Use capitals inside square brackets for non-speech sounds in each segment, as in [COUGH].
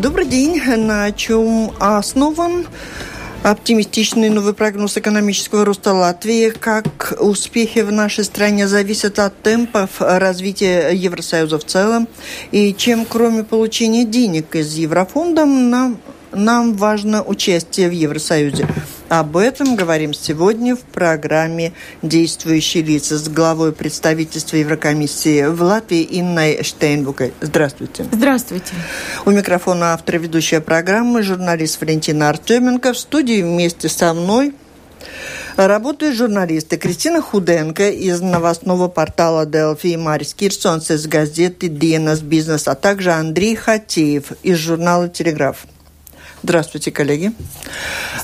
Добрый день. На чем основан оптимистичный новый прогноз экономического роста Латвии, как успехи в нашей стране зависят от темпов развития Евросоюза в целом, и чем кроме получения денег из Еврофонда нам, нам важно участие в Евросоюзе. Об этом говорим сегодня в программе «Действующие лица» с главой представительства Еврокомиссии в Латвии Инной Штейнбукой. Здравствуйте. Здравствуйте. У микрофона автор ведущая программы, журналист Валентина Артеменко. В студии вместе со мной Работают журналисты Кристина Худенко из новостного портала Делфи и Марис Кирсонс из газеты «Диенас Бизнес», а также Андрей Хатеев из журнала «Телеграф». Здравствуйте, коллеги.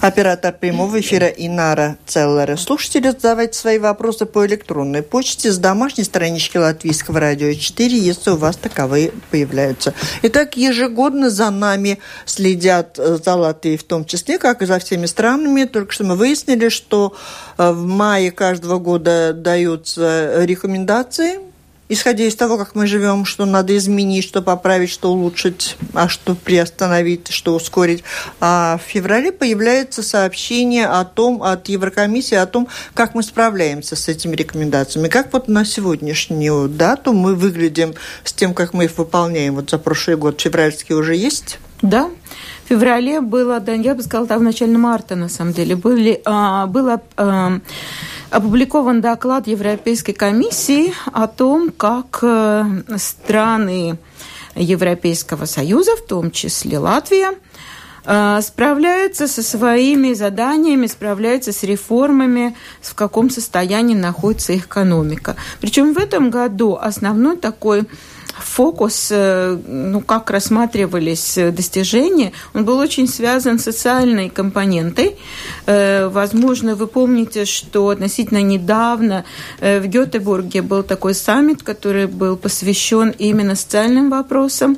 Оператор прямого эфира Инара Целлера. Слушатели задавайте свои вопросы по электронной почте с домашней странички Латвийского радио 4, если у вас таковые появляются. Итак, ежегодно за нами следят э, за Латвией в том числе, как и за всеми странами. Только что мы выяснили, что э, в мае каждого года даются рекомендации исходя из того, как мы живем, что надо изменить, что поправить, что улучшить, а что приостановить, что ускорить. А в феврале появляется сообщение о том, от Еврокомиссии о том, как мы справляемся с этими рекомендациями. Как вот на сегодняшнюю дату мы выглядим с тем, как мы их выполняем. Вот за прошлый год февральский уже есть? Да, в феврале было, да, я бы сказала, в начале марта, на самом деле, были, а, было а, опубликован доклад Европейской комиссии о том, как э, страны Европейского Союза, в том числе Латвия, э, справляются со своими заданиями, справляются с реформами, в каком состоянии находится их экономика. Причем в этом году основной такой фокус, э, ну, как рассматривались достижения, он был очень связан с социальной компонентой. Э, возможно, вы помните, что относительно недавно э, в Гетеборге был такой саммит, который был посвящен именно социальным вопросам.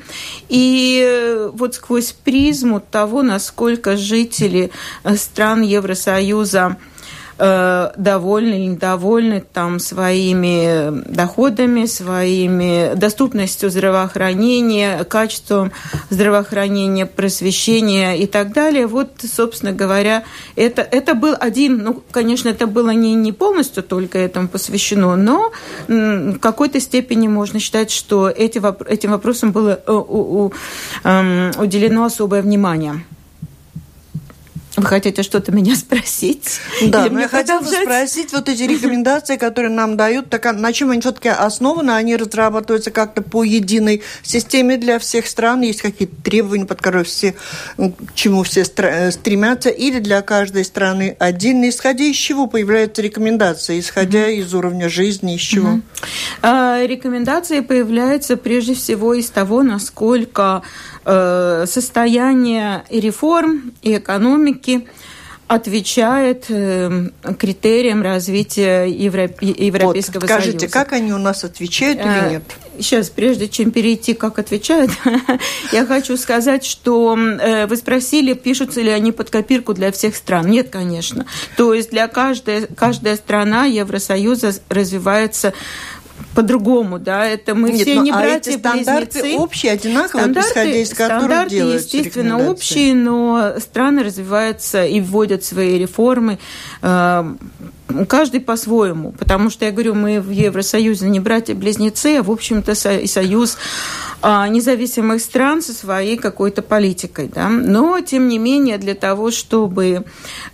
И вот сквозь призму того, насколько жители стран Евросоюза Э, довольны или недовольны там своими доходами, своими доступностью здравоохранения, качеством здравоохранения, просвещения и так далее. Вот, собственно говоря, это, это был один, ну, конечно, это было не, не полностью только этому посвящено, но в какой-то степени можно считать, что эти, этим вопросам было э, эм, уделено особое внимание. Вы хотите что-то меня спросить? Да, Или я хотела спросить, вот эти рекомендации, которые нам дают, так, а на чем они все-таки основаны? Они разрабатываются как-то по единой системе для всех стран? Есть какие-то требования, под которые все, к чему все э, стремятся? Или для каждой страны отдельно? Исходя из чего появляются рекомендации? Исходя mm-hmm. из уровня жизни, из чего? Mm-hmm. А, рекомендации появляются прежде всего из того, насколько состояние и реформ, и экономики отвечает э, критериям развития Европ... Европейского вот, скажите, Союза. как они у нас отвечают или э, нет? Сейчас, прежде чем перейти, как отвечают, [LAUGHS] я хочу сказать, что вы спросили, пишутся ли они под копирку для всех стран. Нет, конечно. То есть для каждой, каждая страна Евросоюза развивается по-другому, да, это мы Нет, все не а братья стандарты близнецы. общие, одинаковые, стандарты, исходя из которых Стандарты, естественно, общие, но страны развиваются и вводят свои реформы э, каждый по-своему, потому что, я говорю, мы в Евросоюзе не братья-близнецы, а, в общем-то, и союз а, независимых стран со своей какой-то политикой. Да? Но, тем не менее, для того, чтобы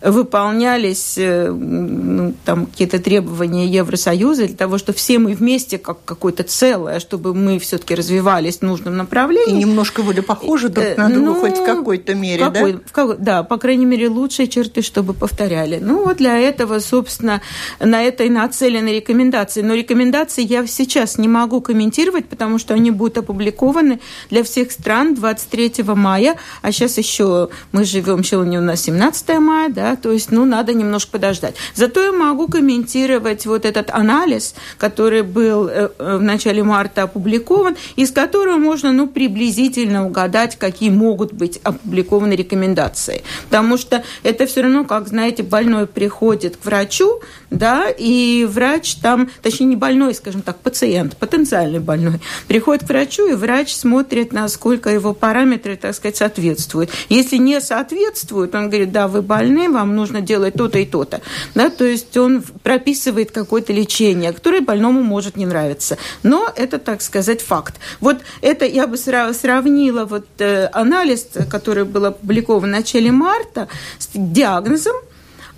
выполнялись э, ну, там, какие-то требования Евросоюза, для того, чтобы все мы вместе, как какое-то целое, чтобы мы все-таки развивались в нужном направлении. И немножко были похожи друг на друга, ну, хоть в какой-то мере, какой, да? В какой, да, по крайней мере, лучшие черты, чтобы повторяли. Ну, вот для этого, собственно, на это и нацелены рекомендации. Но рекомендации я сейчас не могу комментировать, потому что они будут опубликованы для всех стран 23 мая, а сейчас еще мы живем, сегодня у нас 17 мая, да, то есть, ну, надо немножко подождать. Зато я могу комментировать вот этот анализ, который был был э, в начале марта опубликован, из которого можно ну, приблизительно угадать, какие могут быть опубликованы рекомендации. Потому что это все равно, как знаете, больной приходит к врачу, да, и врач там, точнее не больной, скажем так, пациент, потенциальный больной, приходит к врачу, и врач смотрит, насколько его параметры, так сказать, соответствуют. Если не соответствуют, он говорит, да, вы больны, вам нужно делать то-то и то-то. Да, то есть он прописывает какое-то лечение, которое больному может не нравиться. Но это, так сказать, факт. Вот это я бы сравнила вот э, анализ, который был опубликован в начале марта, с диагнозом,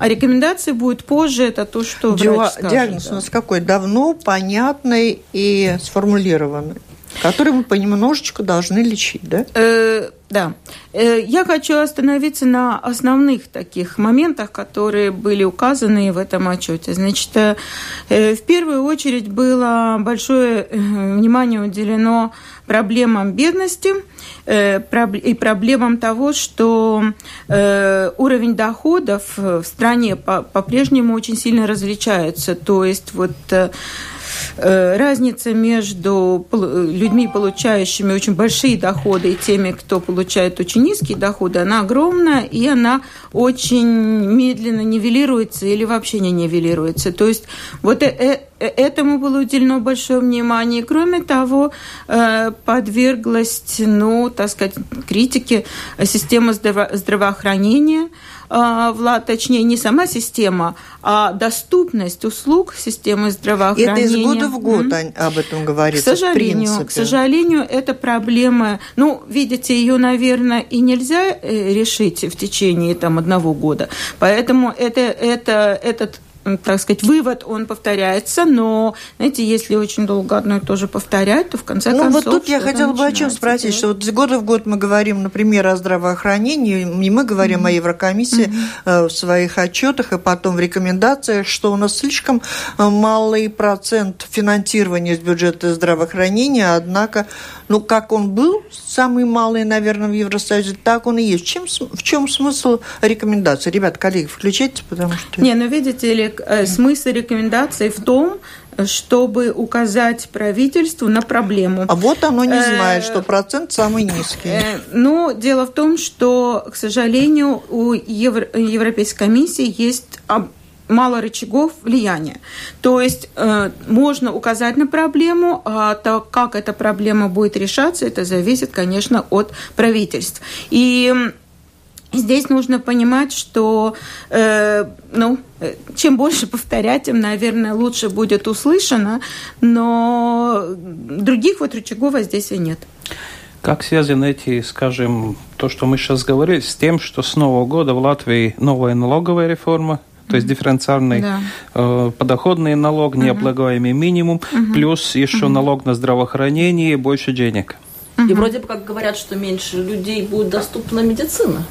а рекомендации будет позже, это то, что Дио... врач скажет. Диагноз да. у нас какой? Давно, понятный и сформулированный который мы понемножечку должны лечить, да? Э, да. Э, я хочу остановиться на основных таких моментах, которые были указаны в этом отчете. Значит, э, э в первую очередь было большое э, внимание уделено проблемам бедности э, и проблемам того, что уровень доходов в стране по-прежнему очень сильно различается. То есть вот разница между людьми, получающими очень большие доходы, и теми, кто получает очень низкие доходы, она огромна, и она очень медленно нивелируется или вообще не нивелируется. То есть вот э, э, этому было уделено большое внимание. Кроме того, подверглась, ну, так сказать, критике система здравоохранения, а, Влад, точнее, не сама система, а доступность услуг системы здравоохранения. Это из года в год mm-hmm. об этом говорится. К сожалению, к сожалению, это проблема. Ну, видите, ее, наверное, и нельзя э, решить в течение там одного года. Поэтому это, это, этот так сказать, вывод, он повторяется, но, знаете, если очень долго одно и то же повторять, то в конце ну, концов... вот тут я хотела бы о чем спросить, что вот с года в год мы говорим, например, о здравоохранении, и мы говорим mm-hmm. о Еврокомиссии mm-hmm. в своих отчетах и потом в рекомендациях, что у нас слишком э, малый процент финансирования из бюджета здравоохранения, однако, ну, как он был самый малый, наверное, в Евросоюзе, так он и есть. Чем, в чем смысл рекомендаций? Ребят, коллеги, включайте, потому что... Не, ну, видите ли, Э, смысл рекомендаций в том, чтобы указать правительству на проблему. А вот оно не э, знает, что процент самый низкий. Э, ну, дело в том, что, к сожалению, у Европейской комиссии есть мало рычагов влияния. То есть э, можно указать на проблему, а то, как эта проблема будет решаться, это зависит, конечно, от правительств. И Здесь нужно понимать, что э, ну, чем больше повторять, тем, наверное, лучше будет услышано, но других вот рычагов здесь и нет. Как связаны эти, скажем, то, что мы сейчас говорили, с тем, что с Нового года в Латвии новая налоговая реформа, то есть дифференциальный да. э, подоходный налог, необлагаемый минимум, угу. плюс еще угу. налог на здравоохранение и больше денег. И вроде бы как говорят, что меньше людей будет доступна медицина.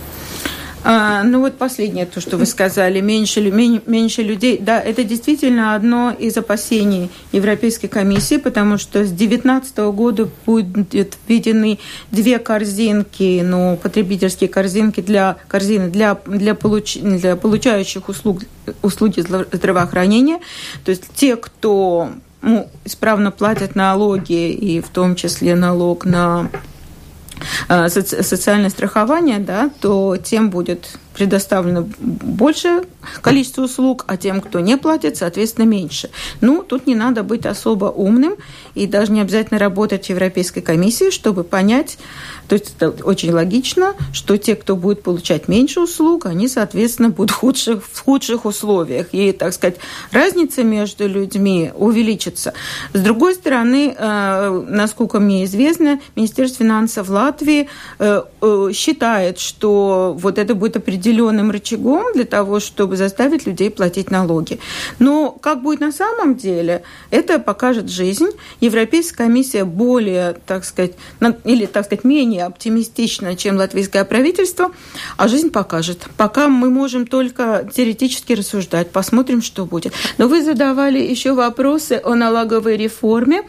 А, ну вот последнее, то, что вы сказали, меньше, меньше людей. Да, это действительно одно из опасений Европейской комиссии, потому что с 2019 года будут введены две корзинки, ну, потребительские корзинки для корзины для, для, получ, для получающих услуг, услуги здравоохранения. То есть те, кто ну, исправно платят налоги, и в том числе налог на социальное страхование, да, то тем будет предоставлено большее количество услуг, а тем, кто не платит, соответственно, меньше. Ну, тут не надо быть особо умным и даже не обязательно работать в Европейской комиссии, чтобы понять, то есть это очень логично, что те, кто будет получать меньше услуг, они, соответственно, будут в худших, в худших условиях. И, так сказать, разница между людьми увеличится. С другой стороны, э, насколько мне известно, Министерство финансов Латвии э, э, считает, что вот это будет определенным рычагом для того, чтобы заставить людей платить налоги. Но как будет на самом деле, это покажет жизнь. Европейская комиссия более, так сказать, или, так сказать, менее оптимистично, чем латвийское правительство, а жизнь покажет. Пока мы можем только теоретически рассуждать, посмотрим, что будет. Но вы задавали еще вопросы о налоговой реформе,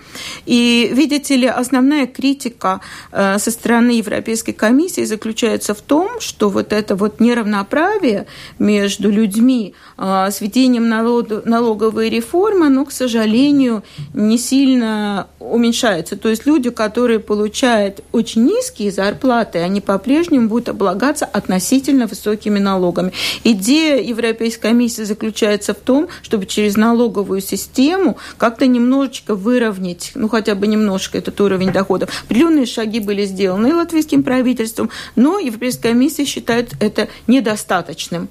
и, видите ли, основная критика э, со стороны Европейской комиссии заключается в том, что вот это вот неравно равноправия между людьми а, с введением налоговой реформы, но, к сожалению, не сильно уменьшается. То есть люди, которые получают очень низкие зарплаты, они по-прежнему будут облагаться относительно высокими налогами. Идея Европейской комиссии заключается в том, чтобы через налоговую систему как-то немножечко выровнять, ну хотя бы немножко этот уровень доходов. Определенные шаги были сделаны латвийским правительством, но Европейская комиссия считает это недостаточным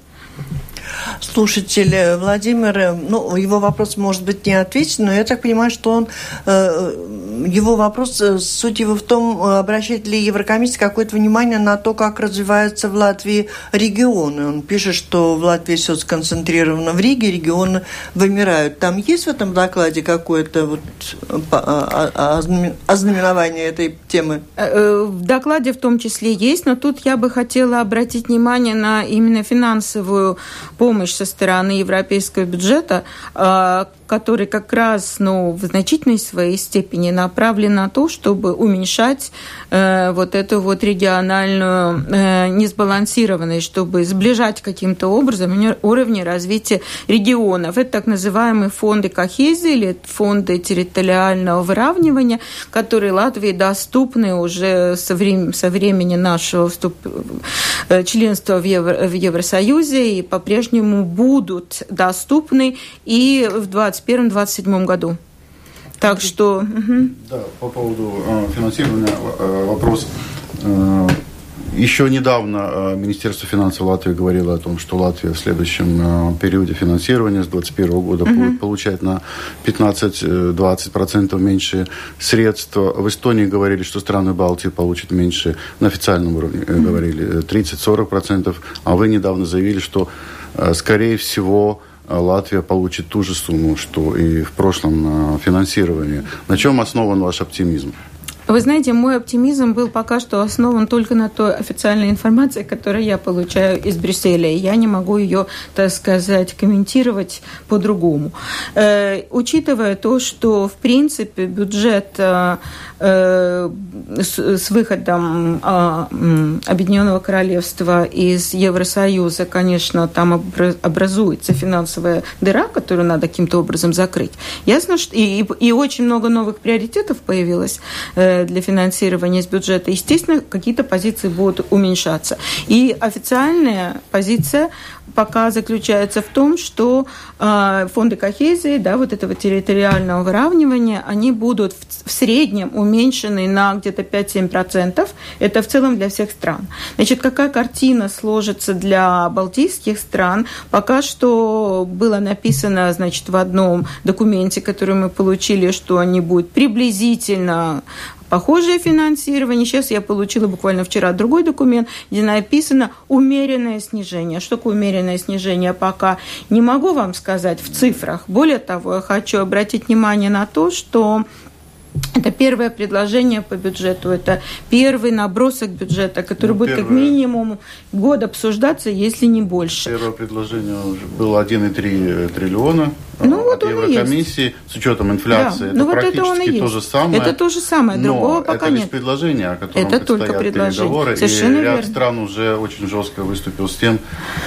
слушатель Владимир, ну, его вопрос может быть не ответен, но я так понимаю, что он, э, его вопрос, э, суть его в том, обращает ли Еврокомиссия какое-то внимание на то, как развиваются в Латвии регионы. Он пишет, что в Латвии все сконцентрировано в Риге, регионы вымирают. Там есть в этом докладе какое-то вот а, а, ознаменование этой темы? Э, в докладе в том числе есть, но тут я бы хотела обратить внимание на именно финансовую помощь со стороны европейского бюджета, который как раз ну, в значительной своей степени направлен на то, чтобы уменьшать э, вот эту вот региональную э, несбалансированность, чтобы сближать каким-то образом уровни развития регионов. Это так называемые фонды кохезии или фонды территориального выравнивания, которые Латвии доступны уже со, времени, со времени нашего вступ... Э, членства в, Евро... в Евросоюзе и по-прежнему будут доступны и в 20 2021-2027 году. Так что... Да, по поводу э, финансирования э, вопрос. Э, еще недавно Министерство финансов Латвии говорило о том, что Латвия в следующем периоде финансирования с 2021 года угу. будет получать на 15-20% меньше средств. В Эстонии говорили, что страны Балтии получат меньше, на официальном уровне угу. говорили 30-40%, а вы недавно заявили, что, скорее всего, Латвия получит ту же сумму, что и в прошлом финансировании. На чем основан ваш оптимизм? Вы знаете, мой оптимизм был пока что основан только на той официальной информации, которую я получаю из Брюсселя. И я не могу ее, так сказать, комментировать по-другому. Э, учитывая то, что, в принципе, бюджет э, э, с, с выходом э, Объединенного Королевства из Евросоюза, конечно, там образуется финансовая дыра, которую надо каким-то образом закрыть. Ясно, что и, и очень много новых приоритетов появилось э, для финансирования из бюджета, естественно, какие-то позиции будут уменьшаться. И официальная позиция пока заключается в том, что э, фонды кохезии, да, вот этого территориального выравнивания, они будут в, в среднем уменьшены на где-то 5-7%. Это в целом для всех стран. Значит, какая картина сложится для балтийских стран? Пока что было написано, значит, в одном документе, который мы получили, что они будут приблизительно похожее финансирование. Сейчас я получила буквально вчера другой документ, где написано умеренное снижение. Что такое умеренное снижение, пока не могу вам сказать в цифрах. Более того, я хочу обратить внимание на то, что это первое предложение по бюджету, это первый набросок бюджета, который ну, будет первое... как минимум год обсуждаться, если не больше. Первое предложение уже было 1,3 триллиона ну, вот от Еврокомиссии с учетом инфляции. Да. Это ну, вот практически это то же самое. Это то же самое, другого но пока это нет. предложение, о котором это только предложение. переговоры. Совершенно и ряд верно. стран уже очень жестко выступил с тем,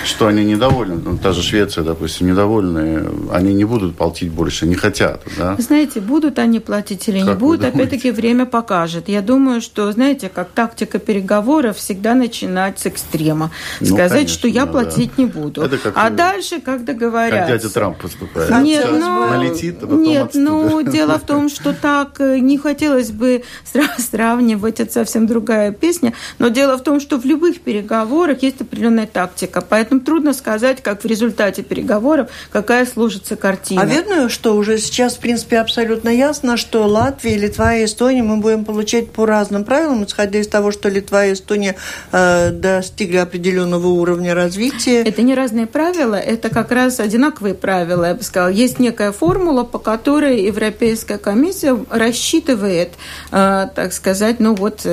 что они недовольны. Ну, та же Швеция, допустим, недовольны. Они не будут платить больше, не хотят. Да? Знаете, будут они платить или как не будут, опять-таки время покажет. Я думаю, что, знаете, как тактика переговоров всегда начинать с экстрема. Ну, Сказать, конечно, что я платить да. не буду. А дальше, как договорятся. Как дядя Трамп поступает. Нет, но, налетит, а потом нет, ну дело в том, что так э, не хотелось бы [LAUGHS] сравнивать, это совсем другая песня, но дело в том, что в любых переговорах есть определенная тактика, поэтому трудно сказать, как в результате переговоров, какая сложится картина. А верно, что уже сейчас, в принципе, абсолютно ясно, что Латвия, Литва и Эстония мы будем получать по разным правилам, исходя из того, что Литва и Эстония э, достигли определенного уровня развития. Это не разные правила, это как раз одинаковые правила, я бы сказала. есть некая формула, по которой Европейская комиссия рассчитывает, так сказать, ну вот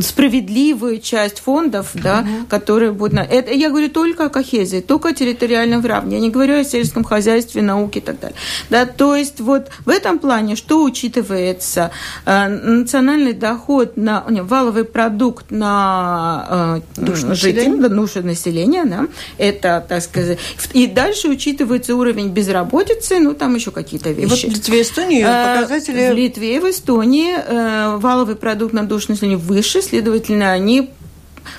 справедливую часть фондов, да, угу. которые будут... На... Это, я говорю только о кохезии, только о территориальном выравнивании. Я не говорю о сельском хозяйстве, науке и так далее. Да, то есть вот в этом плане, что учитывается? Национальный доход на валовый продукт на э, жителей, душу населения, да, это, так сказать, и дальше учитывается уровень безработицы, ну, там еще какие-то вещи. И вот в Литве и Эстонии э, показатели... В Литве и в Эстонии э, валовый продукт на душу населения выше, следовательно, они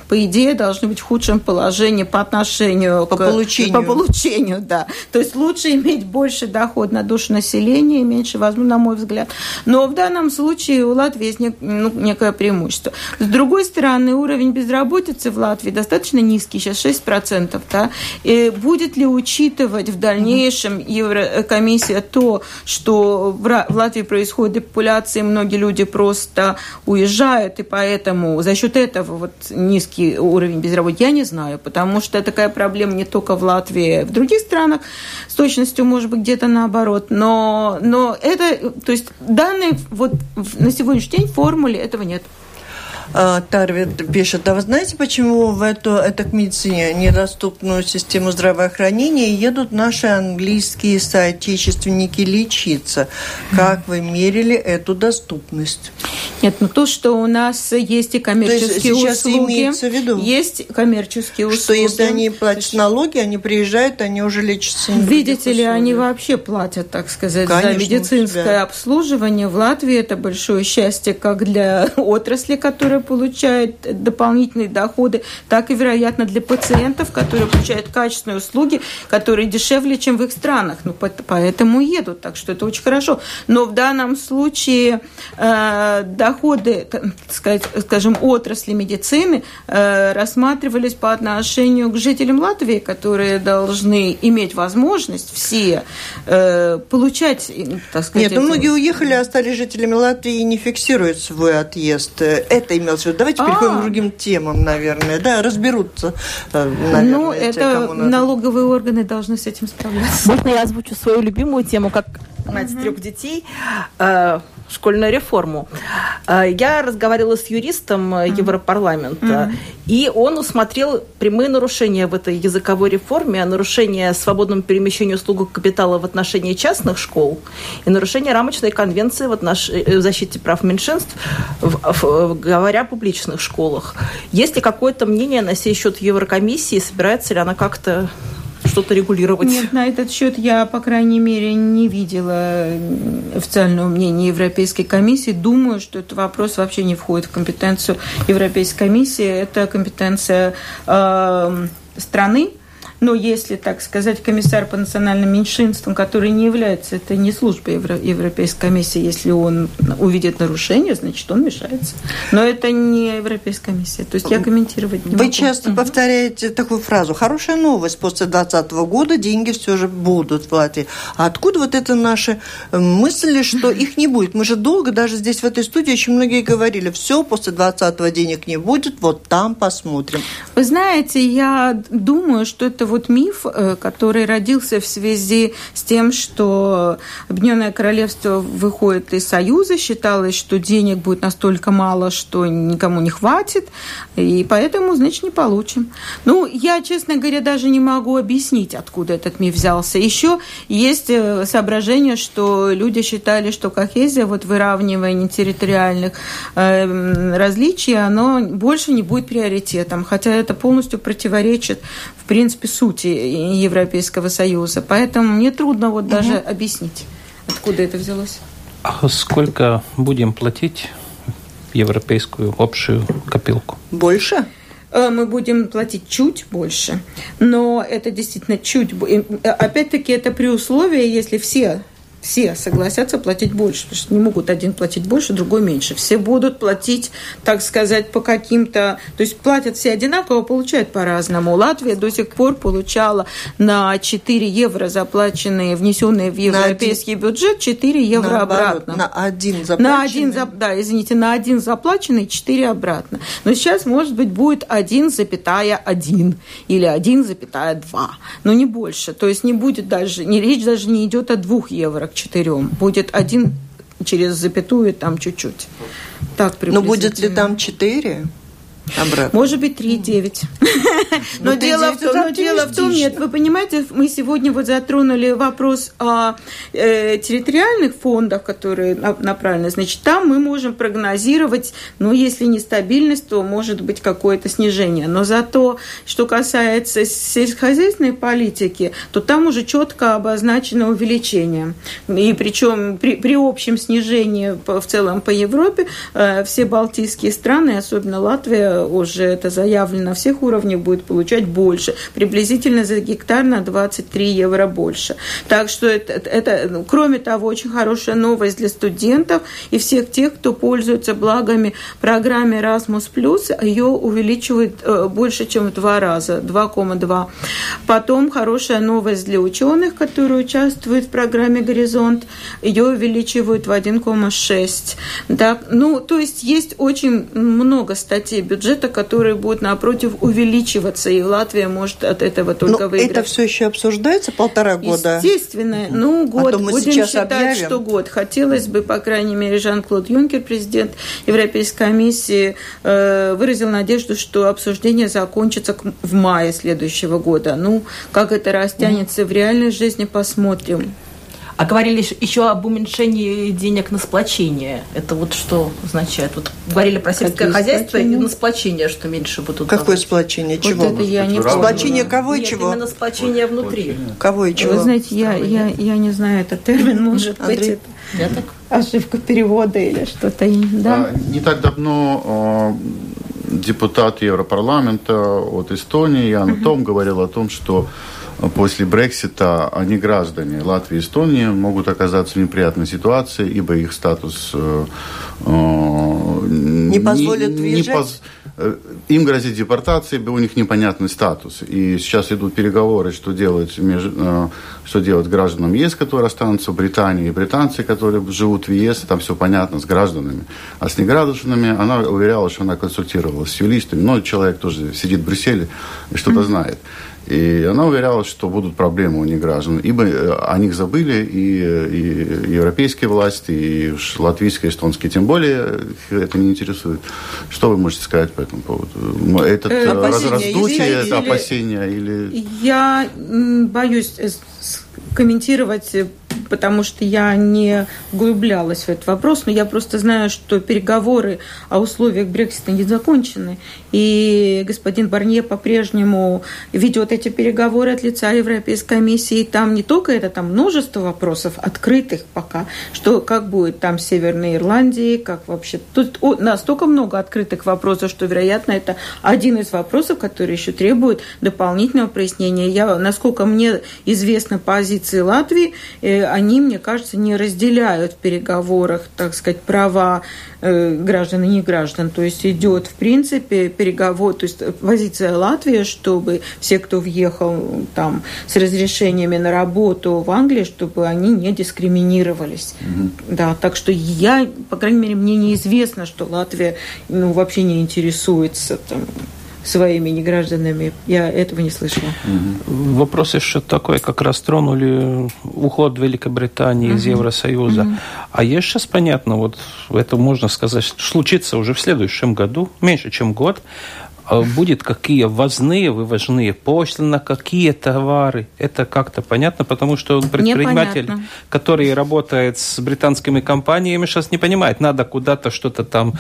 по идее, должны быть в худшем положении по отношению по к... Получению. По получению, да. То есть лучше иметь больше доход на душу населения и меньше возможно, на мой взгляд. Но в данном случае у Латвии есть нек... ну, некое преимущество. С другой стороны, уровень безработицы в Латвии достаточно низкий, сейчас 6%. Да? И будет ли учитывать в дальнейшем Еврокомиссия то, что в Латвии происходит депопуляция, и многие люди просто уезжают, и поэтому за счет этого вот низкий уровень безработицы, я не знаю, потому что такая проблема не только в Латвии, в других странах с точностью, может быть, где-то наоборот. Но, но это, то есть данные вот на сегодняшний день в формуле этого нет. А, Тарвит пишет, а вы знаете, почему в эту, медицине недоступную систему здравоохранения едут наши английские соотечественники лечиться? Как вы мерили эту доступность? Нет, ну то, что у нас есть и коммерческие то есть услуги, имеется в виду, есть коммерческие услуги. Что если они платят есть... налоги, они приезжают, они уже лечатся. Видите ли, они вообще платят, так сказать, Конечно, за медицинское обслуживание. В Латвии это большое счастье как для [LAUGHS] отрасли, которая получает дополнительные доходы, так и, вероятно, для пациентов, которые получают качественные услуги, которые дешевле, чем в их странах. Ну, поэтому едут, так что это очень хорошо. Но в данном случае э, доходы, сказать, скажем, отрасли медицины э, рассматривались по отношению к жителям Латвии, которые должны иметь возможность все э, получать, так сказать... Нет, ну, многие уехали, а остались жителями Латвии и не фиксируют свой отъезд. Это имелось в виду. Давайте переходим к другим темам, наверное. Да, разберутся, э, наверное, Ну, это налоговые органы должны с этим справляться. Можно я озвучу свою любимую тему, как мать трех детей? Школьную реформу. А, я разговаривала с юристом mm-hmm. Европарламента, mm-hmm. и он усмотрел прямые нарушения в этой языковой реформе, нарушение свободному перемещению услуг капитала в отношении частных школ и нарушение рамочной конвенции в, отнош... Э, в защите прав меньшинств, в, в, говоря о публичных школах. Есть ли какое-то мнение на сей счет Еврокомиссии, собирается ли она как-то что-то регулировать? Нет, на этот счет я, по крайней мере, не видела официального мнения Европейской комиссии. Думаю, что этот вопрос вообще не входит в компетенцию Европейской комиссии. Это компетенция э, страны, но если, так сказать, комиссар по национальным меньшинствам, который не является, это не служба Евро, Европейской комиссии, если он увидит нарушение, значит, он мешается. Но это не Европейская комиссия. То есть я комментировать не Вы могу. часто угу. повторяете такую фразу. Хорошая новость. После 2020 года деньги все же будут в Латвии. А откуда вот это наши э, мысли, что [LAUGHS] их не будет? Мы же долго, даже здесь в этой студии, очень многие говорили, все, после 20 денег не будет, вот там посмотрим. Вы знаете, я думаю, что это вот миф, э, который родился в связи с тем, что Объединенное Королевство выходит из Союза, считалось, что денег будет настолько мало, что никому не хватит, и поэтому, значит, не получим. Ну, я, честно говоря, даже не могу объяснить, откуда этот миф взялся. Еще есть э, соображение, что люди считали, что кохезия, вот выравнивание территориальных э, различий, оно больше не будет приоритетом, хотя это полностью противоречит, в принципе, сути Европейского Союза. Поэтому мне трудно вот угу. даже объяснить, откуда это взялось. А сколько будем платить европейскую общую копилку? Больше? Э, мы будем платить чуть больше, но это действительно чуть... Э, опять-таки это при условии, если все все согласятся платить больше, потому что не могут один платить больше, другой меньше. Все будут платить, так сказать, по каким-то... То есть платят все одинаково, получают по-разному. Латвия до сих пор получала на 4 евро заплаченные, внесенные в европейский на бюджет, 4 евро Наоборот, обратно. На один заплаченный? На один, да, извините, на один заплаченный, 4 обратно. Но сейчас, может быть, будет 1,1 или 1,2, но не больше. То есть не будет даже, не, речь даже не идет о 2 евро к 4. Будет один через запятую там чуть-чуть. Так, Но будет ли там 4? Обратно. Может быть, 3,9. Но, дело в, том, но дело в том, нет, вы понимаете, мы сегодня вот затронули вопрос о э, территориальных фондах, которые направлены. Значит, там мы можем прогнозировать, ну, если не стабильность, то может быть какое-то снижение. Но зато, что касается сельскохозяйственной политики, то там уже четко обозначено увеличение. И причем при, при общем снижении в целом по Европе э, все балтийские страны, особенно Латвия, уже это заявлено на всех уровнях, будет получать больше. Приблизительно за гектар на 23 евро больше. Так что это, это ну, кроме того, очень хорошая новость для студентов и всех тех, кто пользуется благами программы Erasmus+, ее увеличивают э, больше, чем в два раза, 2,2. Потом хорошая новость для ученых, которые участвуют в программе «Горизонт», ее увеличивают в 1,6. Так, ну, то есть есть очень много статей бюджета бюджета, который будет, напротив, увеличиваться, и Латвия может от этого только Но выиграть. это все еще обсуждается полтора года? Естественно. Ну, год. А мы Будем считать, объявим. что год. Хотелось бы, по крайней мере, Жан-Клод Юнкер, президент Европейской комиссии, э, выразил надежду, что обсуждение закончится в мае следующего года. Ну, как это растянется в реальной жизни, посмотрим. А говорили еще об уменьшении денег на сплочение. Это вот что означает? Вот говорили про сельское Какие хозяйство сплочения? и на сплочение, что меньше будут. Какое давать. сплочение? Чего? Вот это я не Сплочение кого и Нет, чего? именно сплочение внутри. Кого и чего? Вы знаете, я, я, я не знаю этот термин, может Андрей? быть, это я так? ошибка перевода или что-то. Да? А, не так давно а, депутат Европарламента от Эстонии Ян. Том говорил о том, что после Брексита они граждане Латвии и Эстонии могут оказаться в неприятной ситуации, ибо их статус э, э не позволит не, не поз... Э, им грозит депортация, ибо у них непонятный статус. И сейчас идут переговоры, что делать, между, э, что делать гражданам ЕС, которые останутся в Британии, и британцы, которые живут в ЕС, там все понятно с гражданами. А с негражданами она уверяла, что она консультировалась с юристами. Но человек тоже сидит в Брюсселе и что-то mm-hmm. знает. И она уверяла, что будут проблемы у неграждан. Ибо э, о них забыли и, и европейские власти, и латвийские, эстонские, тем более это не интересует. Что вы можете сказать по этому поводу? Этот э, раздутие, или, это опасения или... Я боюсь комментировать потому что я не углублялась в этот вопрос, но я просто знаю, что переговоры о условиях Брексита не закончены. И господин Барнье по-прежнему ведет эти переговоры от лица Европейской комиссии. И там не только это, там множество вопросов открытых пока, что как будет там в Северной Ирландии, как вообще... Тут настолько много открытых вопросов, что, вероятно, это один из вопросов, который еще требует дополнительного прояснения. Я, насколько мне известно позиции Латвии, э, они, мне кажется, не разделяют в переговорах, так сказать, права э, граждан и не граждан. То есть идет, в принципе, переговор, то есть позиция Латвии, чтобы все, кто въехал там с разрешениями на работу в Англии, чтобы они не дискриминировались. Угу. Да, так что я, по крайней мере, мне неизвестно, что Латвия ну, вообще не интересуется там, своими негражданами. Я этого не слышала. Угу. Вопрос еще такой, как раз тронули уход Великобритании угу. из Евросоюза. Угу. А есть сейчас понятно, вот это можно сказать, случится уже в следующем году, меньше чем год, будет какие ввозные, вывозные пошлины какие товары. Это как-то понятно, потому что предприниматель, Непонятно. который работает с британскими компаниями, сейчас не понимает, надо куда-то что-то там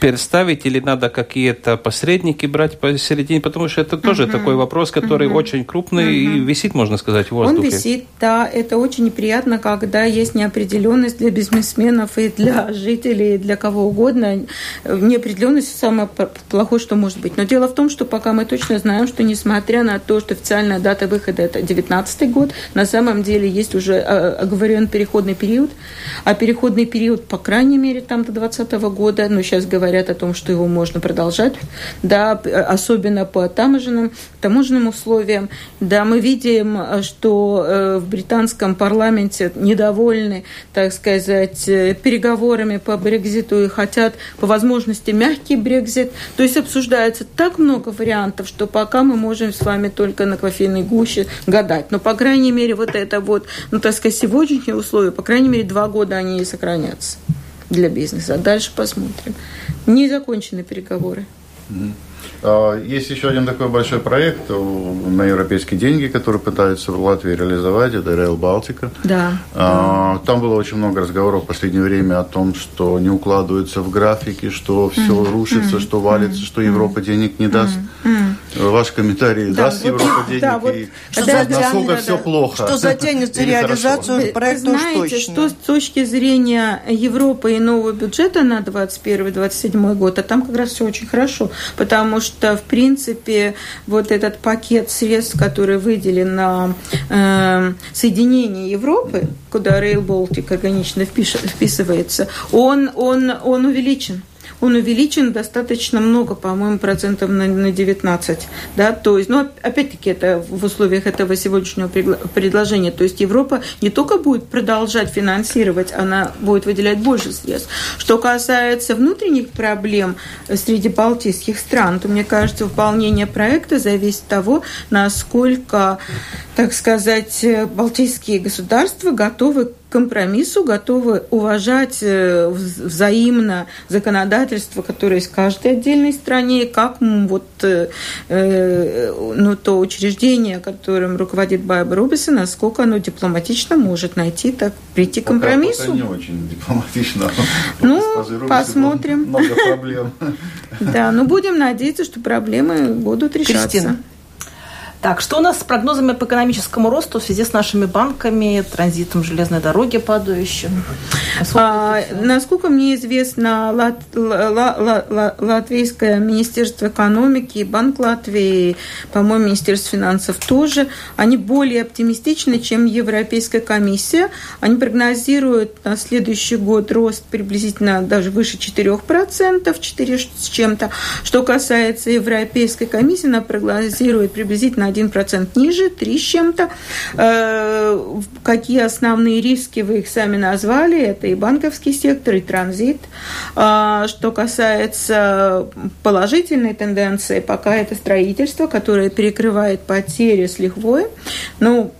переставить или надо какие-то посредники брать посередине, потому что это тоже угу. такой вопрос, который угу. очень крупный угу. и висит, можно сказать, в воздухе. Он висит, да, это очень неприятно, когда есть неопределенность для бизнесменов и для жителей, и для кого угодно. Неопределенность самое плохое, что может быть. Но дело в том, что пока мы точно знаем, что несмотря на то, что официальная дата выхода это 19 год, на самом деле есть уже оговорен переходный период, а переходный период, по крайней мере, там до 2020 года, но сейчас говорят о том, что его можно продолжать, да, особенно по таможенным, таможенным условиям. Да, мы видим, что э, в британском парламенте недовольны, так сказать, э, переговорами по Брекзиту и хотят по возможности мягкий Брекзит. То есть обсуждается так много вариантов, что пока мы можем с вами только на кофейной гуще гадать. Но, по крайней мере, вот это вот, ну, так сказать, сегодняшние условия, по крайней мере, два года они и сохранятся для бизнеса. Дальше посмотрим. Не закончены переговоры. А, есть еще один такой большой проект на европейские деньги, который пытаются в Латвии реализовать, это Rail Балтика. Да. А, там было очень много разговоров в последнее время о том, что не укладываются в графики, что все mm-hmm. рушится, mm-hmm. что валится, что Европа денег не даст. Mm-hmm. Ваш комментарий, да, даст вот, Европа денег да, вот, и что да, насколько да, все да, плохо. Что затянется реализацию проекта Знаете, что с точки зрения Европы и нового бюджета на 2021-2027 год, а там как раз все очень хорошо, потому что, в принципе, вот этот пакет средств, который выделен на э, соединение Европы, куда Rail Baltic органично вписывается, он, он, он увеличен он увеличен достаточно много, по-моему, процентов на, на 19. Да? То есть, ну, опять-таки, это в условиях этого сегодняшнего предложения. То есть Европа не только будет продолжать финансировать, она будет выделять больше средств. Что касается внутренних проблем среди балтийских стран, то, мне кажется, выполнение проекта зависит от того, насколько, так сказать, балтийские государства готовы компромиссу, готовы уважать э, взаимно законодательство, которое есть в каждой отдельной стране, как вот э, э, ну, то учреждение, которым руководит Байба Рубиса, насколько оно дипломатично может найти, так прийти к компромиссу. Пока, пока не очень дипломатично. Ну, посмотрим. Много проблем. [LAUGHS] Да, но будем надеяться, что проблемы будут решаться. Кристина. Так, что у нас с прогнозами по экономическому росту в связи с нашими банками, транзитом железной дороги падающим? А, насколько мне известно, Лат, Ла, Ла, Ла, Латвийское министерство экономики и Банк Латвии, по-моему, Министерство финансов тоже, они более оптимистичны, чем Европейская комиссия. Они прогнозируют на следующий год рост приблизительно даже выше 4%, 4 с чем-то. Что касается Европейской комиссии, она прогнозирует приблизительно 1% ниже, 3 с чем-то. Э, какие основные риски, вы их сами назвали, это и банковский сектор, и транзит. А, что касается положительной тенденции, пока это строительство, которое перекрывает потери с лихвой. Ну,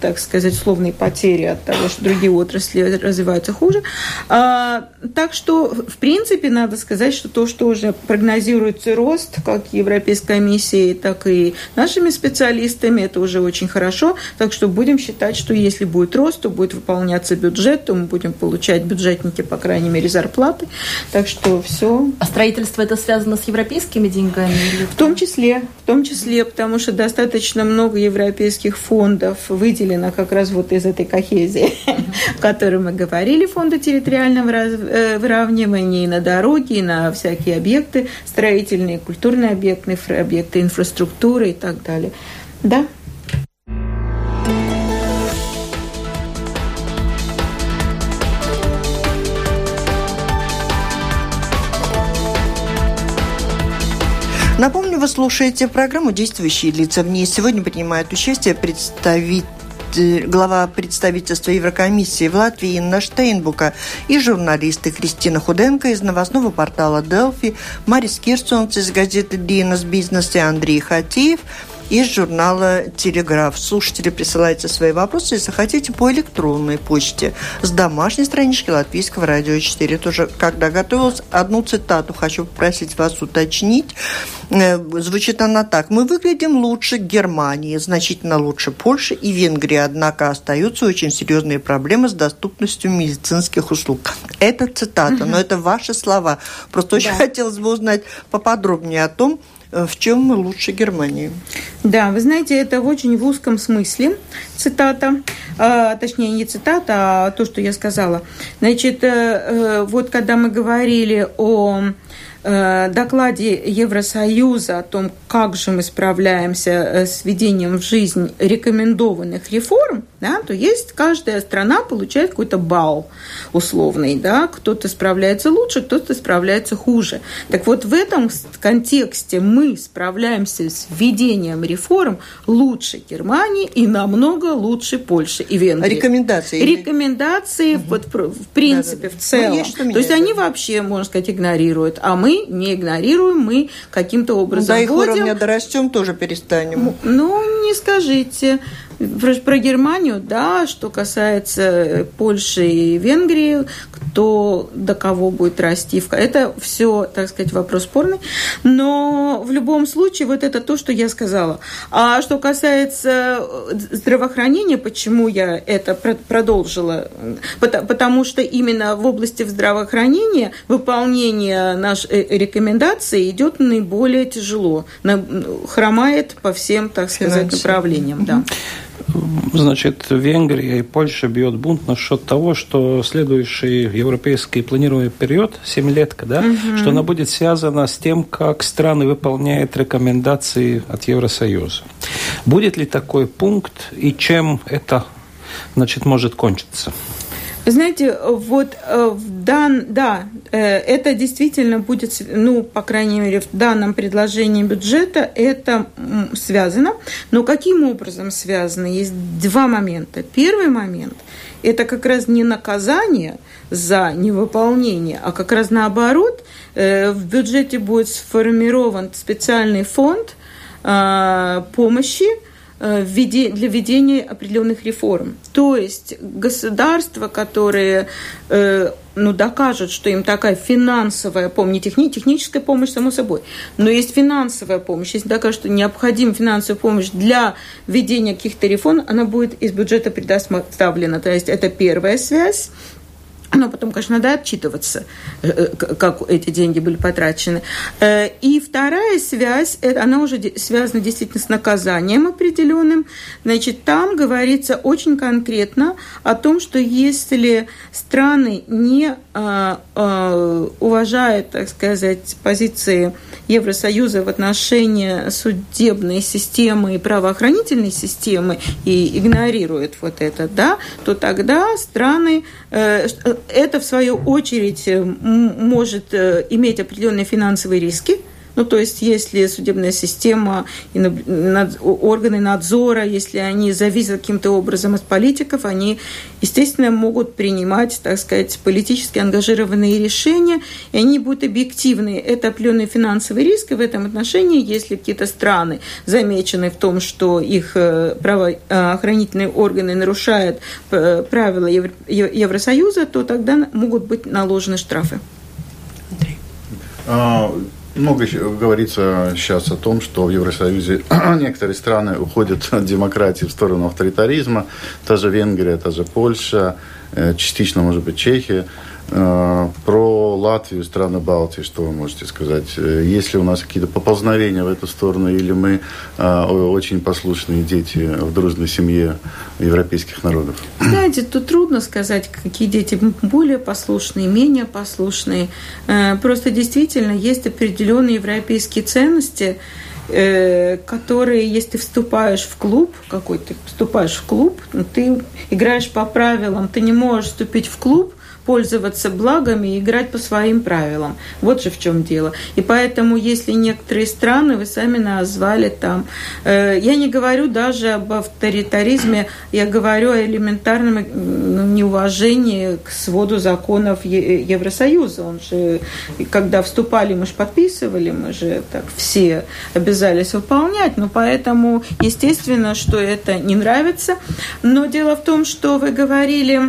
так сказать, условные потери от того, что другие отрасли развиваются хуже. А, так что, в принципе, надо сказать, что то, что уже прогнозируется рост, как Европейской комиссией, так и нашими специалистами, это уже очень хорошо. Так что будем считать, что если будет рост, то будет выполняться бюджет, то мы будем получать бюджетники, по крайней мере, зарплаты. Так что все. А строительство это связано с европейскими деньгами? В том числе, в том числе, потому что достаточно много европейских фондов выделено как раз вот из этой кохезии, о которой мы говорили, фонда территориального э, выравнивания и на дороги, и на всякие объекты строительные, культурные объекты, объекты инфраструктуры и так далее. Да. Напомню, вы слушаете программу «Действующие лица». В ней сегодня принимают участие представитель глава представительства Еврокомиссии в Латвии Инна Штейнбука и журналисты Кристина Худенко из новостного портала «Делфи», Марис Кирсонс из газеты «Динас Бизнес» и Андрей Хатиев – из журнала «Телеграф». Слушатели, присылайте свои вопросы, если хотите, по электронной почте с домашней странички Латвийского радио 4. Тоже, когда готовилась, одну цитату хочу попросить вас уточнить. Э, звучит она так. «Мы выглядим лучше Германии, значительно лучше Польши и Венгрии, однако остаются очень серьезные проблемы с доступностью медицинских услуг». Это цитата, но это ваши слова. Просто очень да. хотелось бы узнать поподробнее о том, в чем мы лучше Германии. Да, вы знаете, это в очень в узком смысле цитата, а, точнее не цитата, а то, что я сказала. Значит, э, э, вот когда мы говорили о э, докладе Евросоюза о том, как же мы справляемся э, с введением в жизнь рекомендованных реформ, да, то есть каждая страна получает какой-то балл условный, да, кто-то справляется лучше, кто-то справляется хуже. Так вот, в этом контексте мы справляемся с введением реформ лучше Германии и намного лучше Польши и Венгрии. Рекомендации? Рекомендации, угу. вот, в принципе, да, да, да. в целом. Ну, есть, то есть они вообще, можно сказать, игнорируют, а мы не игнорируем, мы каким-то образом ну, до их вводим... уровня дорастем, тоже перестанем. Ну, не скажите. Про, про Германию, да, что касается Польши и Венгрии, кто до кого будет расти, это все, так сказать, вопрос спорный. Но в любом случае, вот это то, что я сказала. А что касается э, здравоохранения, почему я это продолжила? Потому что именно в области здравоохранения выполнение нашей э, рекомендации идет наиболее тяжело, хромает по всем, так сказать, направлениям. Да. Значит, Венгрия и Польша бьет бунт насчет того, что следующий европейский планируемый период, 7 лет, да, угу. что она будет связана с тем, как страны выполняют рекомендации от Евросоюза. Будет ли такой пункт и чем это значит, может кончиться? Знаете, вот э, в дан, да, э, это действительно будет, ну, по крайней мере, в данном предложении бюджета это связано. Но каким образом связано? Есть два момента. Первый момент – это как раз не наказание за невыполнение, а как раз наоборот, э, в бюджете будет сформирован специальный фонд помощи для введения определенных реформ. То есть государства, которые э, ну, докажут, что им такая финансовая помощь, не техни, техническая помощь, само собой, но есть финансовая помощь. Если докажут, что необходима финансовая помощь для введения каких-то реформ, она будет из бюджета предоставлена. То есть это первая связь. [CLEARS THROAT] Но потом, конечно, надо отчитываться, э, э, как эти деньги были потрачены. Э, и вторая связь, она уже связана действительно с наказанием определенным. Значит, там говорится очень конкретно о том, что если страны не уважают, так сказать, позиции Евросоюза в отношении судебной системы и правоохранительной системы и игнорируют вот это, да, то тогда страны это, в свою очередь, э, может э, иметь определенные финансовые риски. Ну, то есть, если судебная система и над, органы надзора, если они зависят каким-то образом от политиков, они, естественно, могут принимать, так сказать, политически ангажированные решения, и они будут объективны. Это определенный финансовый риск, и в этом отношении, если какие-то страны замечены в том, что их э, правоохранительные органы нарушают э, правила Евросоюза, то тогда могут быть наложены штрафы. Андрей. Много говорится сейчас о том, что в Евросоюзе [CLEARS THROAT] некоторые страны уходят от демократии в сторону авторитаризма. Та же Венгрия, та же Польша, э, частично, может быть, Чехия. Э, про Латвию, страны Балтии, что вы можете сказать? Э, есть ли у нас какие-то поползновения в эту сторону, или мы э, очень послушные дети в дружной семье европейских народов? Знаете, тут трудно сказать, какие дети более послушные, менее послушные. Просто действительно есть определенные европейские ценности, которые, если ты вступаешь в клуб какой-то, вступаешь в клуб, ты играешь по правилам, ты не можешь вступить в клуб, пользоваться благами и играть по своим правилам. Вот же в чем дело. И поэтому, если некоторые страны, вы сами назвали там, э, я не говорю даже об авторитаризме, я говорю о элементарном ну, неуважении к своду законов Евросоюза. Он же, когда вступали, мы же подписывали, мы же так все обязались выполнять. Но поэтому, естественно, что это не нравится. Но дело в том, что вы говорили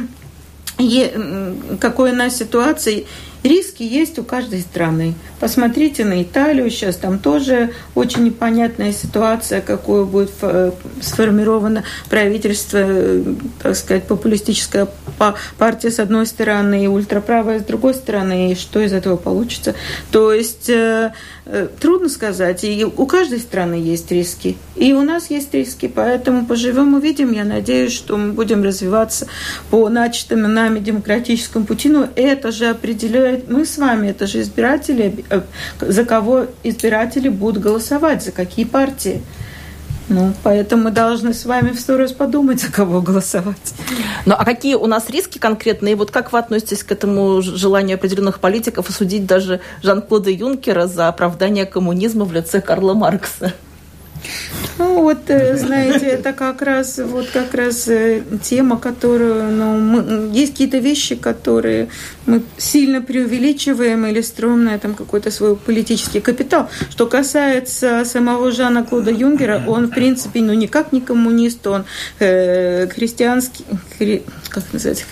какой у нас ситуация. Риски есть у каждой страны. Посмотрите на Италию, сейчас там тоже очень непонятная ситуация, какое будет э, сформировано правительство, э, так сказать, популистическая партия с одной стороны и ультраправая с другой стороны, и что из этого получится. То есть э, трудно сказать. И у каждой страны есть риски. И у нас есть риски, поэтому поживем увидим. Я надеюсь, что мы будем развиваться по начатому нами демократическому пути. Но это же определяет, мы с вами, это же избиратели, э, за кого избиратели будут голосовать, за какие партии. Ну, поэтому мы должны с вами в сто раз подумать, за кого голосовать. Ну, а какие у нас риски конкретные? Вот как вы относитесь к этому желанию определенных политиков осудить даже Жан-Клода Юнкера за оправдание коммунизма в лице Карла Маркса? Ну вот, э, знаете, это как раз вот как раз э, тема, которую, ну, мы, есть какие-то вещи, которые мы сильно преувеличиваем или строим на этом какой-то свой политический капитал. Что касается самого Жана Клода Юнгера, он в принципе, ну никак не коммунист, он э, христианский, хри, как называется,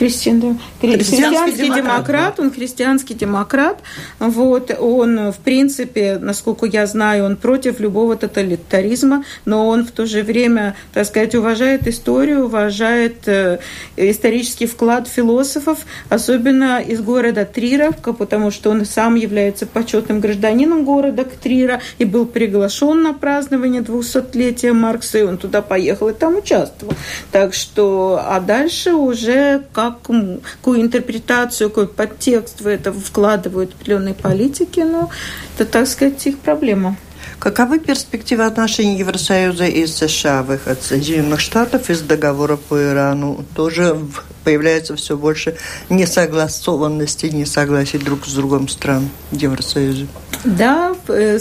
Кристиан, христианский демократ, демократ, он христианский демократ. Вот, он, в принципе, насколько я знаю, он против любого тоталитаризма, но он в то же время, так сказать, уважает историю, уважает э, исторический вклад философов, особенно из города Трира, потому что он сам является почетным гражданином города Трира и был приглашен на празднование 200-летия Маркса, и он туда поехал и там участвовал. Так что, а дальше уже как как, какую интерпретацию, какой подтекст в это вкладывают определенные политики, ну, это, так сказать, их проблема. Каковы перспективы отношений Евросоюза и США? Выход Соединенных Штатов из договора по Ирану тоже появляется все больше несогласованности, несогласий друг с другом стран Евросоюза. Да, э,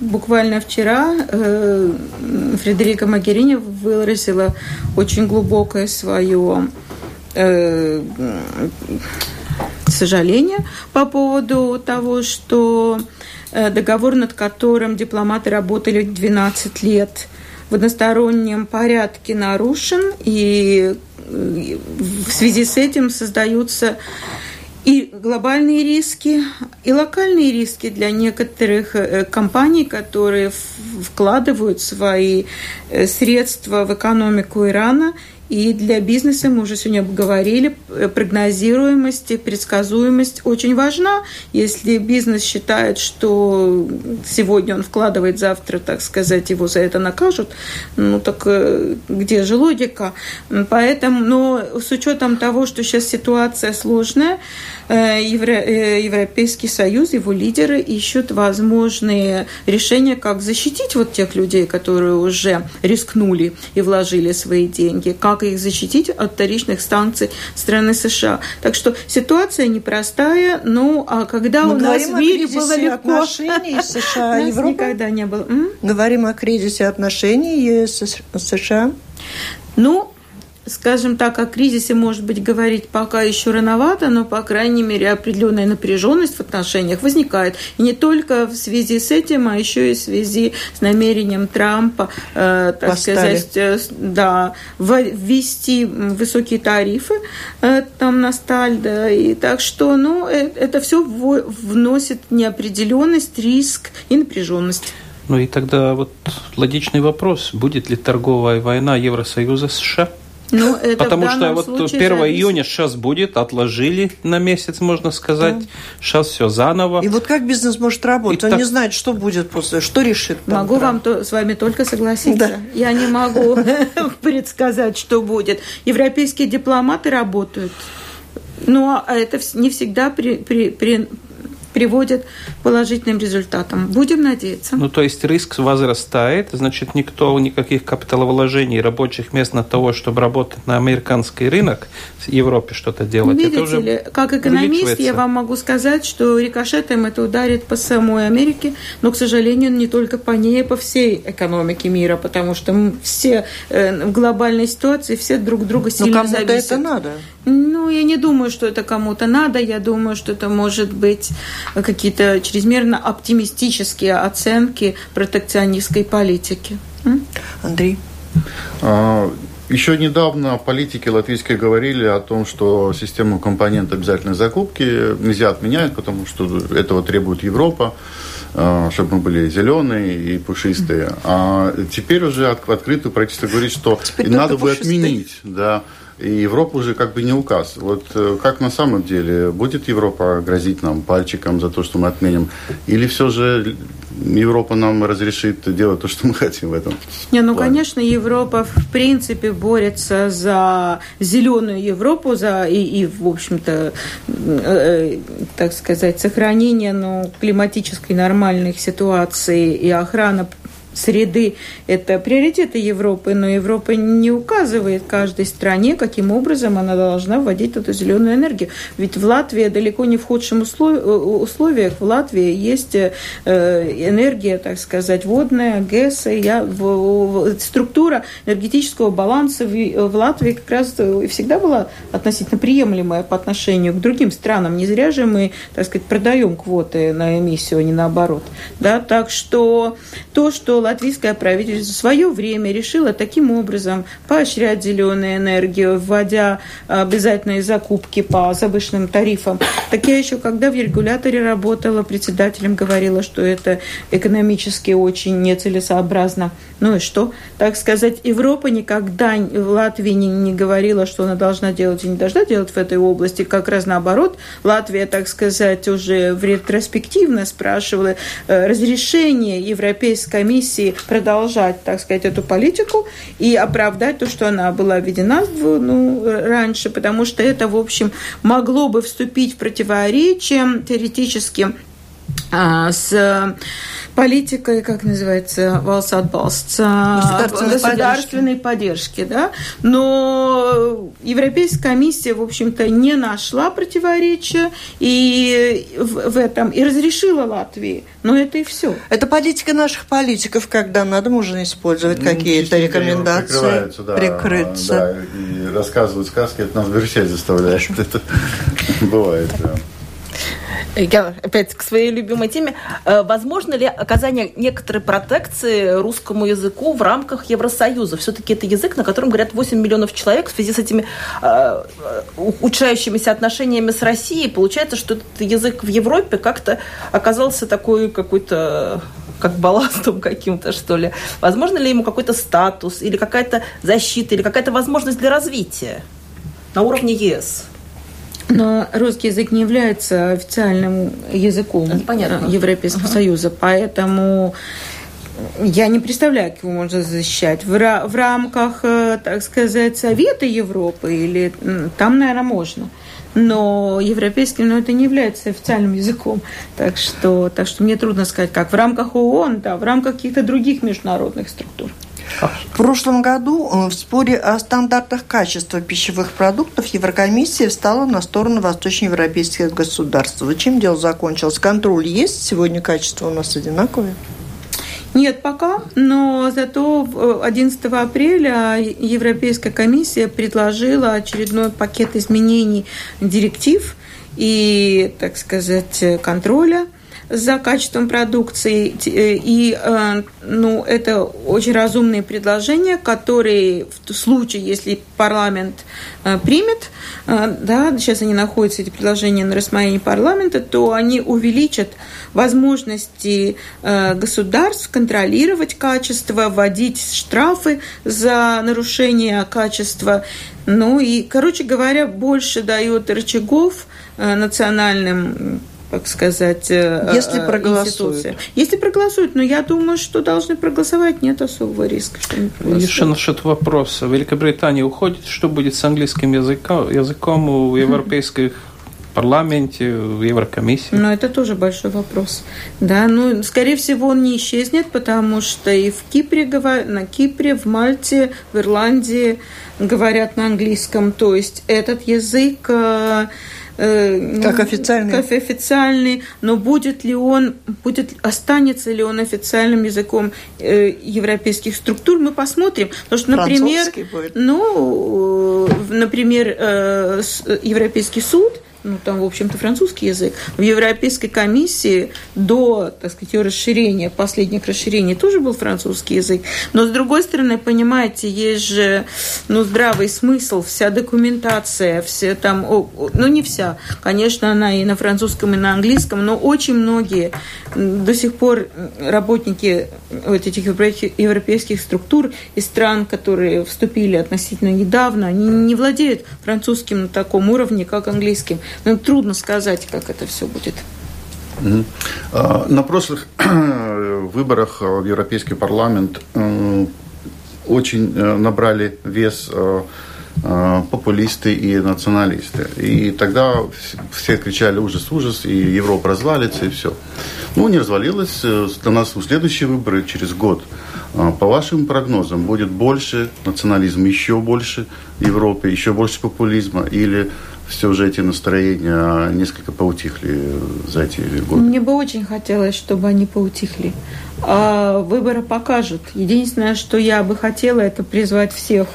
буквально вчера э, Фредерика Магерини выразила очень глубокое свое э, сожаление по поводу того, что э, договор, над которым дипломаты работали 12 лет, в одностороннем порядке нарушен, и э, в связи с этим создаются и глобальные риски, и локальные риски для некоторых э, компаний, которые вкладывают свои средства в экономику Ирана – и для бизнеса, мы уже сегодня говорили, э, прогнозируемость предсказуемость очень важна. Если бизнес считает, что сегодня он вкладывает, завтра, так сказать, его за это накажут, ну так э, где же логика? Поэтому, но с учетом того, что сейчас ситуация сложная, э, Европейский Союз, его лидеры ищут возможные решения, как защитить вот тех людей, которые уже рискнули и вложили свои деньги, как их защитить от вторичных санкций страны США. Так что ситуация непростая, ну а когда Мы у нас в мире было легко... отношений [LAUGHS] США и Европы? никогда не было. М? Говорим о кризисе отношений ЕС США. Ну, скажем так, о кризисе, может быть, говорить пока еще рановато, но, по крайней мере, определенная напряженность в отношениях возникает. И не только в связи с этим, а еще и в связи с намерением Трампа, э, так Поставили. сказать, э, да, ввести высокие тарифы э, там на сталь. Да, и так что, ну, э, это все вносит неопределенность, риск и напряженность. Ну и тогда вот логичный вопрос, будет ли торговая война Евросоюза с США? Ну, [LAUGHS] это Потому что вот 1 зависит... июня сейчас будет, отложили на месяц, можно сказать. Да. Сейчас все заново. И вот как бизнес может работать? И Он так... не знает, что будет после, что решит. Там могу вам то, с вами только согласиться. Да. Я не могу [LAUGHS] [LAUGHS] предсказать, что будет. Европейские дипломаты работают. Но это не всегда при, при, при, приводит к положительным результатам. Будем надеяться. Ну, то есть риск возрастает, значит, никто, никаких капиталовложений рабочих мест на того, чтобы работать на американский рынок, в Европе что-то делать. Видите это уже ли, как экономист я вам могу сказать, что рикошетом это ударит по самой Америке, но, к сожалению, не только по ней, а по всей экономике мира, потому что все э, в глобальной ситуации все друг друга сильно но кому-то это надо. Ну, я не думаю, что это кому-то надо. Я думаю, что это может быть какие-то чрезмерно оптимистические оценки протекционистской политики. Андрей? А, еще недавно политики латвийские говорили о том, что систему компонент обязательной закупки нельзя отменять, потому что этого требует Европа а, чтобы мы были зеленые и пушистые. А теперь уже открытую правительство говорит, что теперь надо бы отменить. Да, и Европа уже как бы не указ. Вот э, как на самом деле? Будет Европа грозить нам пальчиком за то, что мы отменим? Или все же Европа нам разрешит делать то, что мы хотим в этом? Не, ну, плане? конечно, Европа в принципе борется за зеленую Европу, за и, и в общем-то, э, э, так сказать, сохранение ну, климатической нормальных ситуаций и охрана среды – это приоритеты Европы, но Европа не указывает каждой стране, каким образом она должна вводить эту зеленую энергию. Ведь в Латвии далеко не в худшем условиях. В Латвии есть э, энергия, так сказать, водная, ГЭС. Я, структура энергетического баланса в Латвии как раз всегда была относительно приемлемая по отношению к другим странам. Не зря же мы, так сказать, продаем квоты на эмиссию, а не наоборот. Да? Так что то, что латвийское правительство в свое время решило таким образом поощрять зеленую энергию, вводя обязательные закупки по завышенным тарифам. Так я еще, когда в регуляторе работала, председателем говорила, что это экономически очень нецелесообразно. Ну и что? Так сказать, Европа никогда в Латвии не, не говорила, что она должна делать и не должна делать в этой области. Как раз наоборот, Латвия, так сказать, уже в ретроспективно спрашивала э, разрешение Европейской комиссии продолжать, так сказать, эту политику и оправдать то, что она была введена ну, раньше, потому что это, в общем, могло бы вступить в противоречие теоретически а, с политикой, как называется, Валсадбалст, государственной, государственной поддержки. поддержки, да, но Европейская комиссия, в общем-то, не нашла противоречия и в, в этом и разрешила Латвии. Но это и все. Это политика наших политиков, когда надо, можно использовать ну, какие-то рекомендации, да, прикрыться. Да, и рассказывают сказки, это нас верещать заставляет. [LAUGHS] Это бывает, да. Я опять к своей любимой теме. Э, возможно ли оказание некоторой протекции русскому языку в рамках Евросоюза? Все-таки это язык, на котором говорят 8 миллионов человек в связи с этими э, ухудшающимися отношениями с Россией. Получается, что этот язык в Европе как-то оказался такой какой-то как балластом каким-то, что ли. Возможно ли ему какой-то статус или какая-то защита, или какая-то возможность для развития на уровне ЕС? Но русский язык не является официальным языком Понятно. Европейского uh-huh. Союза, поэтому я не представляю, как его можно защищать. В, в рамках, э, так сказать, Совета Европы или там, наверное, можно. Но европейским, но это не является официальным языком. Так что, так что мне трудно сказать, как в рамках ООН, да, в рамках каких-то других международных структур. В прошлом году э, в споре о стандартах качества пищевых продуктов Еврокомиссия встала на сторону восточноевропейских государств. Чем дело закончилось? Контроль есть? Сегодня качество у нас одинаковое? Нет пока, но зато 11 апреля Европейская комиссия предложила очередной пакет изменений директив и, так сказать, контроля – за качеством продукции. Э, и э, ну, это очень разумные предложения, которые в случае, если парламент э, примет, да, сейчас они находятся, эти предложения на рассмотрении парламента, то они увеличат возможности государств контролировать качество, вводить штрафы за нарушение качества. Ну и, короче говоря, больше дает рычагов национальным как сказать, э, если э, проголосуют. Если проголосуют, но я думаю, что должны проголосовать, нет особого риска, что не проголосуют. Еще насчет вопроса. Великобритания уходит, что будет с английским языком, языком у европейских парламенте, в Еврокомиссии? Ну, это тоже большой вопрос. Да, ну, скорее всего, он не исчезнет, потому что и в Кипре, на Кипре, в Мальте, в Ирландии говорят на английском. То есть этот язык э, Э, как официальный. Как официальный, но будет ли он, будет, останется ли он официальным языком э, европейских структур, мы посмотрим. Потому что, например, будет. ну, например, э, Европейский суд ну, там, в общем-то, французский язык. В Европейской комиссии до, так сказать, ее расширения, последних расширений тоже был французский язык. Но, с другой стороны, понимаете, есть же, ну, здравый смысл, вся документация, все там, ну, не вся, конечно, она и на французском, и на английском, но очень многие до сих пор работники вот этих европейских структур из стран, которые вступили относительно недавно, они не владеют французским на таком уровне, как английским. Но трудно сказать, как это все будет. А, на прошлых [CLEARS THROAT] выборах в Европейский парламент э, очень э, набрали вес э, популисты и националисты. И тогда все кричали ужас, ужас, и Европа развалится, и все. Ну, не развалилась. Для нас следующие выборы через год. По вашим прогнозам, будет больше национализма, еще больше в Европе, еще больше популизма? Или все же эти настроения несколько поутихли за эти годы? Мне бы очень хотелось, чтобы они поутихли. А выборы покажут. Единственное, что я бы хотела, это призвать всех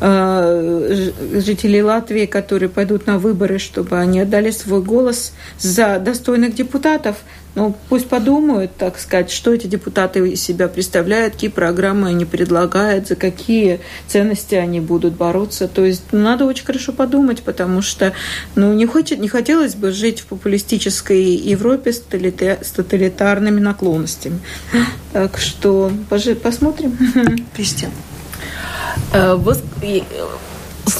жителей Латвии, которые пойдут на выборы, чтобы они отдали свой голос за достойных депутатов. Ну, пусть подумают, так сказать, что эти депутаты из себя представляют, какие программы они предлагают, за какие ценности они будут бороться. То есть надо очень хорошо подумать, потому что ну, не, хочет, не хотелось бы жить в популистической Европе с тоталитарными наклонностями. Так что посмотрим. Кристина. Э, вы, э,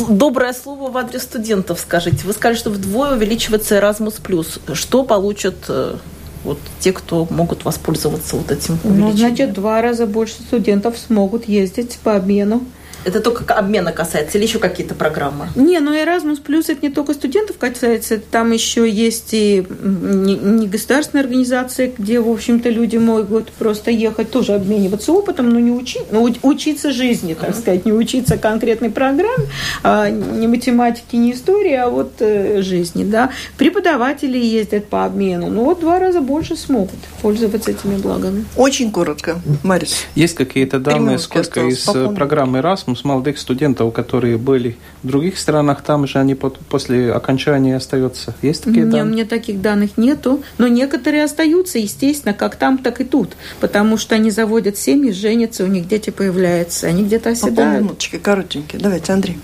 доброе слово в адрес студентов скажите. Вы сказали, что вдвое увеличивается Erasmus+. Что получат э, вот те, кто могут воспользоваться вот этим увеличением? Ну, значит, два раза больше студентов смогут ездить по обмену. Это только обмена касается или еще какие-то программы? Не, ну Erasmus Plus это не только студентов касается, там еще есть и не государственные организации, где, в общем-то, люди могут просто ехать, тоже обмениваться опытом, но не учить, но учиться жизни, так сказать, не учиться конкретной программе, а не математики, не истории, а вот э, жизни, да. Преподаватели ездят по обмену, ну вот два раза больше смогут пользоваться этими благами. Очень коротко, Марис. Есть какие-то данные, сколько из э, программы Erasmus с молодых студентов, которые были в других странах, там же они после окончания остаются. Есть такие данные? У меня таких данных нету, но некоторые остаются, естественно, как там, так и тут, потому что они заводят семьи, женятся, у них дети появляются, они где-то оседают. По минуточки, коротенькие. Давайте, Андрей.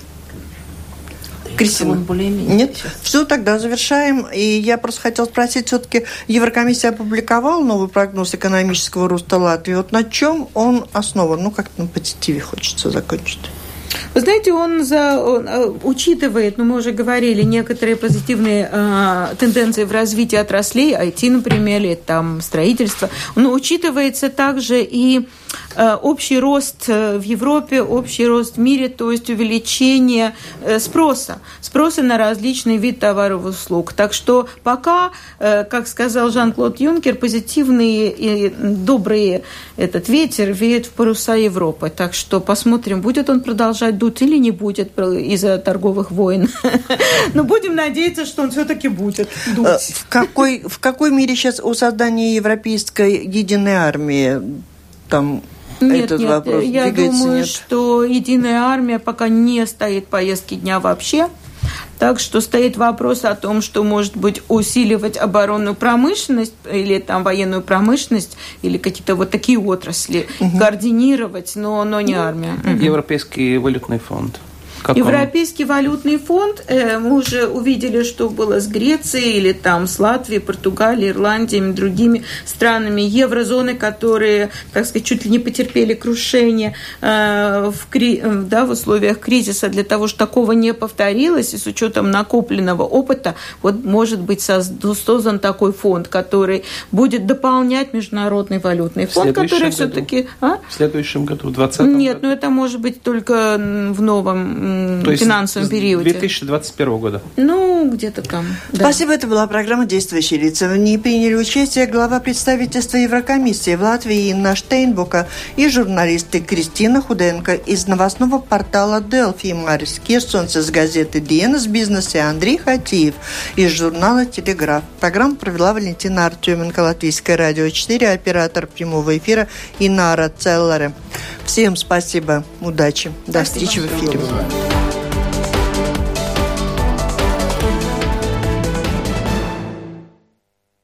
Кристина. Нет? Все, тогда завершаем. И я просто хотела спросить, все-таки Еврокомиссия опубликовала новый прогноз экономического роста Латвии. Вот на чем он основан? Ну, как-то на позитиве хочется закончить. Вы знаете, он, за, он э, учитывает, ну, мы уже говорили, некоторые позитивные э, тенденции в развитии отраслей, IT, например, или там строительство, но учитывается также и общий рост э, в Европе, общий рост в мире, то есть увеличение э, спроса, спроса на различные виды товаров и услуг. Так что пока, э, как сказал Жан-Клод Юнкер, позитивные и добрые этот ветер веет в паруса Европы. Так что посмотрим, будет он продолжать дуть или не будет из-за торговых войн. [LAUGHS] Но будем надеяться, что он все-таки будет дуть. Э, в какой, в какой мире сейчас у создания Европейской единой армии там нет, этот нет, вопрос я двигается, думаю, нет? что единая армия пока не стоит повестки дня вообще. Так что стоит вопрос о том, что, может быть, усиливать оборонную промышленность или там военную промышленность или какие-то вот такие отрасли, угу. координировать, но, но не армия. Европейский валютный фонд. Каком? Европейский валютный фонд, э, мы уже увидели, что было с Грецией или там с Латвией, Португалией, Ирландией, другими странами еврозоны, которые, так сказать, чуть ли не потерпели крушение э, в, кри... да, в условиях кризиса для того, чтобы такого не повторилось, и с учетом накопленного опыта, вот может быть создан такой фонд, который будет дополнять международный валютный фонд, который все-таки... А? В следующем году, в 2020 Нет, году. ну это может быть только в новом то финансовом есть периоде. 2021 года. Ну, где-то там. Да. Спасибо. Это была программа «Действующие лица». В ней приняли участие глава представительства Еврокомиссии в Латвии Инна Штейнбука и журналисты Кристина Худенко из новостного портала «Делфи» и Марис Кирсонс из газеты «Диэнос Бизнес» и Андрей Хатиев из журнала «Телеграф». Программу провела Валентина Артеменко, Латвийское радио 4, оператор прямого эфира Инара Целларе. Всем спасибо, удачи, до встречи в эфире.